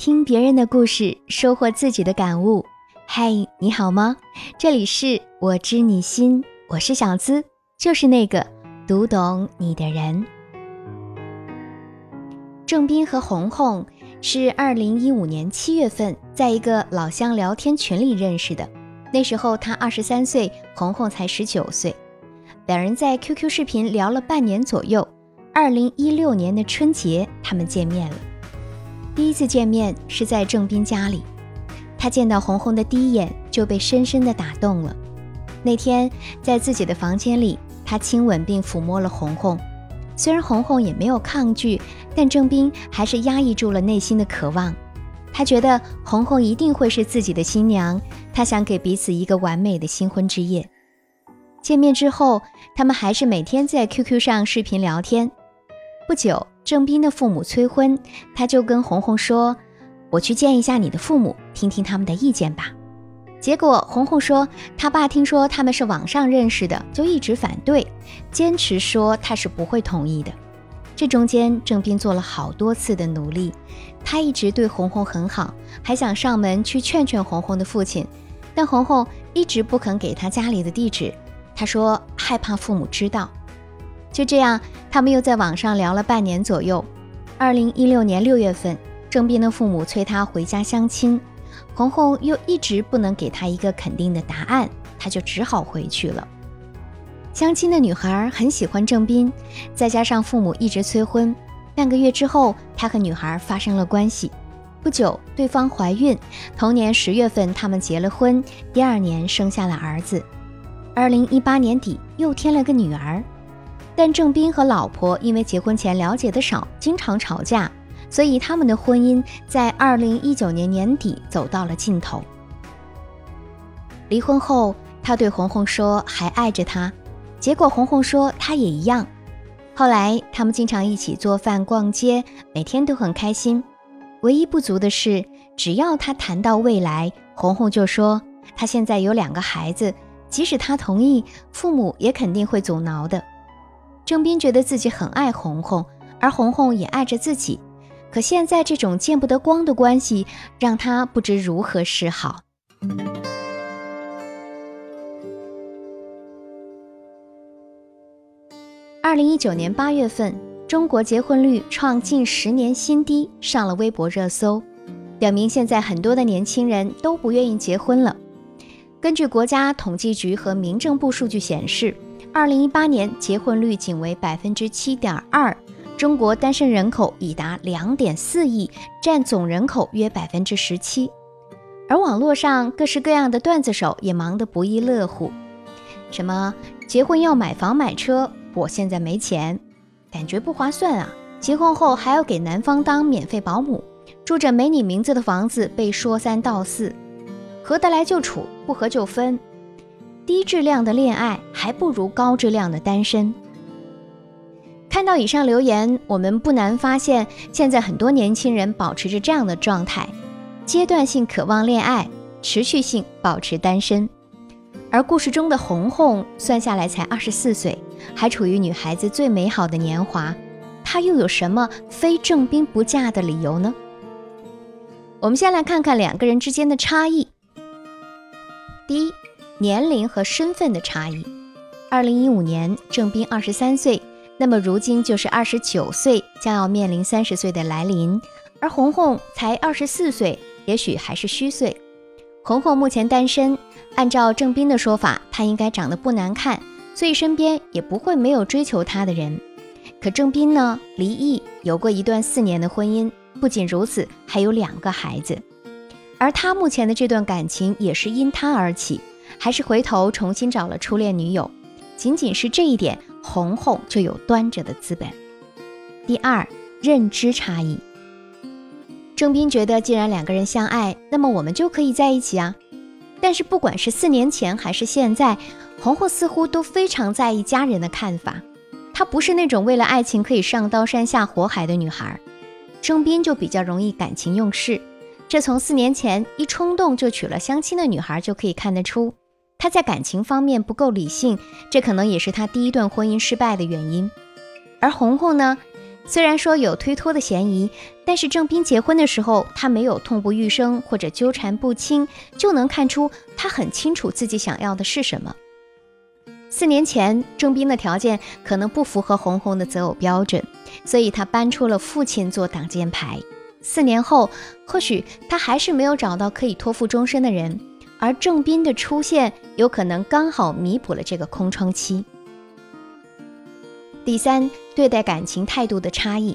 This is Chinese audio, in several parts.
听别人的故事，收获自己的感悟。嗨，你好吗？这里是我知你心，我是小资，就是那个读懂你的人。郑斌和红红是二零一五年七月份在一个老乡聊天群里认识的，那时候他二十三岁，红红才十九岁。两人在 QQ 视频聊了半年左右。二零一六年的春节，他们见面了。第一次见面是在郑斌家里，他见到红红的第一眼就被深深的打动了。那天在自己的房间里，他亲吻并抚摸了红红。虽然红红也没有抗拒，但郑斌还是压抑住了内心的渴望。他觉得红红一定会是自己的新娘，他想给彼此一个完美的新婚之夜。见面之后，他们还是每天在 QQ 上视频聊天。不久，郑斌的父母催婚，他就跟红红说：“我去见一下你的父母，听听他们的意见吧。”结果红红说：“他爸听说他们是网上认识的，就一直反对，坚持说他是不会同意的。”这中间，郑斌做了好多次的努力，他一直对红红很好，还想上门去劝劝红红的父亲，但红红一直不肯给他家里的地址，他说害怕父母知道。就这样，他们又在网上聊了半年左右。二零一六年六月份，郑斌的父母催他回家相亲，红红又一直不能给他一个肯定的答案，他就只好回去了。相亲的女孩很喜欢郑斌，再加上父母一直催婚，半个月之后，他和女孩发生了关系。不久，对方怀孕，同年十月份他们结了婚，第二年生下了儿子。二零一八年底，又添了个女儿。但郑斌和老婆因为结婚前了解的少，经常吵架，所以他们的婚姻在二零一九年年底走到了尽头。离婚后，他对红红说还爱着她，结果红红说她也一样。后来他们经常一起做饭、逛街，每天都很开心。唯一不足的是，只要他谈到未来，红红就说他现在有两个孩子，即使他同意，父母也肯定会阻挠的。郑斌觉得自己很爱红红，而红红也爱着自己。可现在这种见不得光的关系，让他不知如何是好。二零一九年八月份，中国结婚率创近十年新低，上了微博热搜，表明现在很多的年轻人都不愿意结婚了。根据国家统计局和民政部数据显示。二零一八年结婚率仅为百分之七点二，中国单身人口已达两点四亿，占总人口约百分之十七。而网络上各式各样的段子手也忙得不亦乐乎，什么结婚要买房买车，我现在没钱，感觉不划算啊！结婚后还要给男方当免费保姆，住着没你名字的房子被说三道四，合得来就处，不合就分。低质量的恋爱还不如高质量的单身。看到以上留言，我们不难发现，现在很多年轻人保持着这样的状态：阶段性渴望恋爱，持续性保持单身。而故事中的红红，算下来才二十四岁，还处于女孩子最美好的年华，她又有什么非正兵不嫁的理由呢？我们先来看看两个人之间的差异。第一。年龄和身份的差异。二零一五年，郑斌二十三岁，那么如今就是二十九岁，将要面临三十岁的来临。而红红才二十四岁，也许还是虚岁。红红目前单身，按照郑斌的说法，她应该长得不难看，所以身边也不会没有追求她的人。可郑斌呢，离异，有过一段四年的婚姻，不仅如此，还有两个孩子。而他目前的这段感情也是因他而起。还是回头重新找了初恋女友，仅仅是这一点，红红就有端着的资本。第二，认知差异。郑斌觉得，既然两个人相爱，那么我们就可以在一起啊。但是不管是四年前还是现在，红红似乎都非常在意家人的看法。她不是那种为了爱情可以上刀山下火海的女孩。郑斌就比较容易感情用事，这从四年前一冲动就娶了相亲的女孩就可以看得出。他在感情方面不够理性，这可能也是他第一段婚姻失败的原因。而红红呢，虽然说有推脱的嫌疑，但是郑斌结婚的时候，他没有痛不欲生或者纠缠不清，就能看出他很清楚自己想要的是什么。四年前，郑斌的条件可能不符合红红的择偶标准，所以他搬出了父亲做挡箭牌。四年后，或许他还是没有找到可以托付终身的人，而郑斌的出现有可能刚好弥补了这个空窗期。第三，对待感情态度的差异。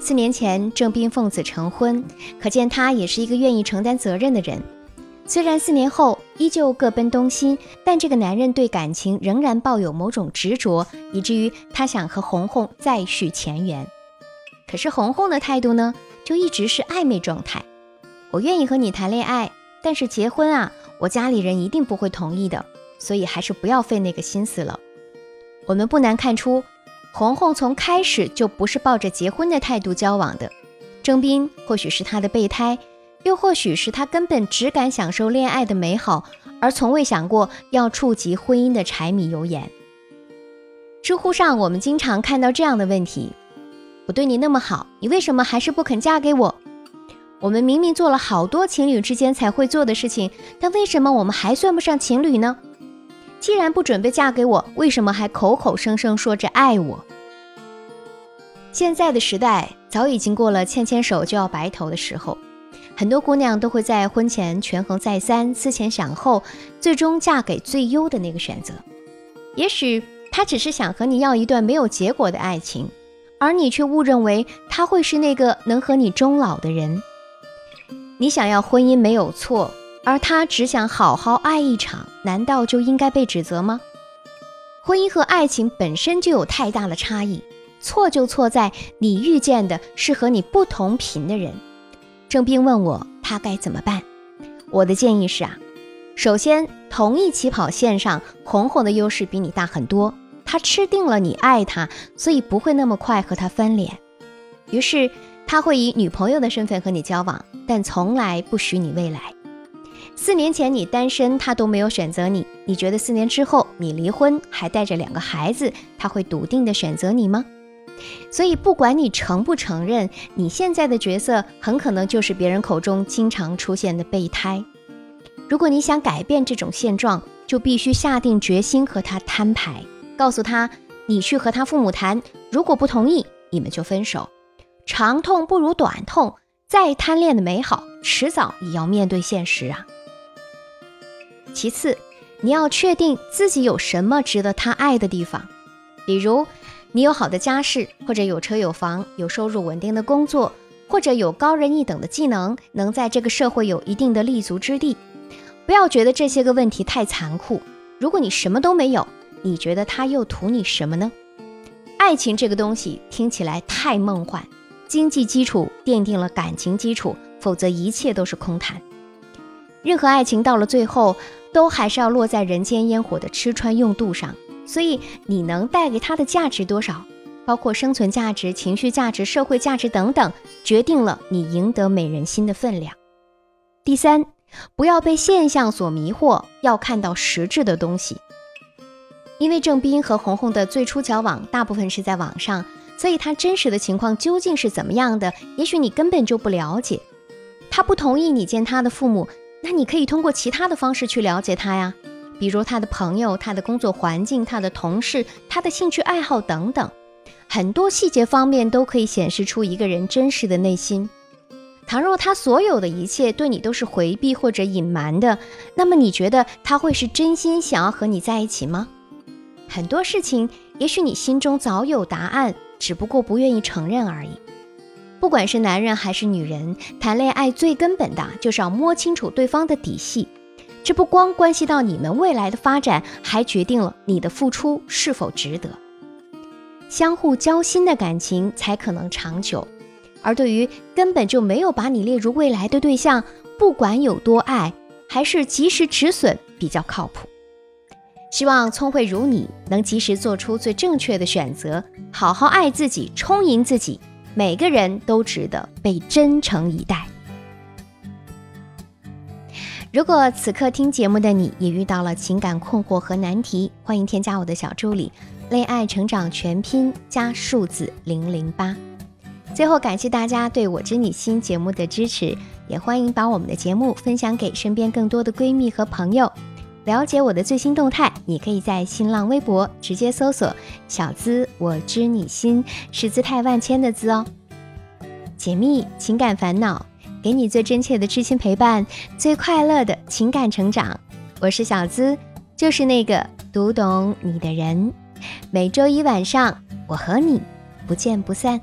四年前，郑斌奉子成婚，可见他也是一个愿意承担责任的人。虽然四年后依旧各奔东西，但这个男人对感情仍然抱有某种执着，以至于他想和红红再续前缘。可是红红的态度呢，就一直是暧昧状态。我愿意和你谈恋爱，但是结婚啊，我家里人一定不会同意的，所以还是不要费那个心思了。我们不难看出，红红从开始就不是抱着结婚的态度交往的。征斌或许是他的备胎。又或许是他根本只敢享受恋爱的美好，而从未想过要触及婚姻的柴米油盐。知乎上我们经常看到这样的问题：我对你那么好，你为什么还是不肯嫁给我？我们明明做了好多情侣之间才会做的事情，但为什么我们还算不上情侣呢？既然不准备嫁给我，为什么还口口声声说着爱我？现在的时代早已经过了牵牵手就要白头的时候。很多姑娘都会在婚前权衡再三、思前想后，最终嫁给最优的那个选择。也许他只是想和你要一段没有结果的爱情，而你却误认为他会是那个能和你终老的人。你想要婚姻没有错，而他只想好好爱一场，难道就应该被指责吗？婚姻和爱情本身就有太大的差异，错就错在你遇见的是和你不同频的人。郑斌问我他该怎么办，我的建议是啊，首先同一起跑线上，红红的优势比你大很多，他吃定了你爱他，所以不会那么快和他翻脸。于是他会以女朋友的身份和你交往，但从来不许你未来。四年前你单身，他都没有选择你，你觉得四年之后你离婚还带着两个孩子，他会笃定的选择你吗？所以，不管你承不承认，你现在的角色很可能就是别人口中经常出现的备胎。如果你想改变这种现状，就必须下定决心和他摊牌，告诉他你去和他父母谈，如果不同意，你们就分手。长痛不如短痛，再贪恋的美好，迟早也要面对现实啊。其次，你要确定自己有什么值得他爱的地方，比如。你有好的家世，或者有车有房，有收入稳定的工作，或者有高人一等的技能，能在这个社会有一定的立足之地。不要觉得这些个问题太残酷。如果你什么都没有，你觉得他又图你什么呢？爱情这个东西听起来太梦幻，经济基础奠定了感情基础，否则一切都是空谈。任何爱情到了最后，都还是要落在人间烟火的吃穿用度上。所以你能带给他的价值多少，包括生存价值、情绪价值、社会价值等等，决定了你赢得美人心的分量。第三，不要被现象所迷惑，要看到实质的东西。因为郑斌和红红的最初交往大部分是在网上，所以他真实的情况究竟是怎么样的，也许你根本就不了解。他不同意你见他的父母，那你可以通过其他的方式去了解他呀。比如他的朋友、他的工作环境、他的同事、他的兴趣爱好等等，很多细节方面都可以显示出一个人真实的内心。倘若他所有的一切对你都是回避或者隐瞒的，那么你觉得他会是真心想要和你在一起吗？很多事情，也许你心中早有答案，只不过不愿意承认而已。不管是男人还是女人，谈恋爱最根本的就是要摸清楚对方的底细。这不光关系到你们未来的发展，还决定了你的付出是否值得。相互交心的感情才可能长久，而对于根本就没有把你列入未来的对象，不管有多爱，还是及时止损比较靠谱。希望聪慧如你能及时做出最正确的选择，好好爱自己，充盈自己。每个人都值得被真诚以待。如果此刻听节目的你也遇到了情感困惑和难题，欢迎添加我的小助理，恋爱成长全拼加数字零零八。最后，感谢大家对我知你心节目的支持，也欢迎把我们的节目分享给身边更多的闺蜜和朋友。了解我的最新动态，你可以在新浪微博直接搜索“小资我知你心”，是姿态万千的“资”哦。解密情感烦恼，给你最真切的知心陪伴，最快乐的情感成长。我是小资，就是那个读懂你的人。每周一晚上，我和你不见不散。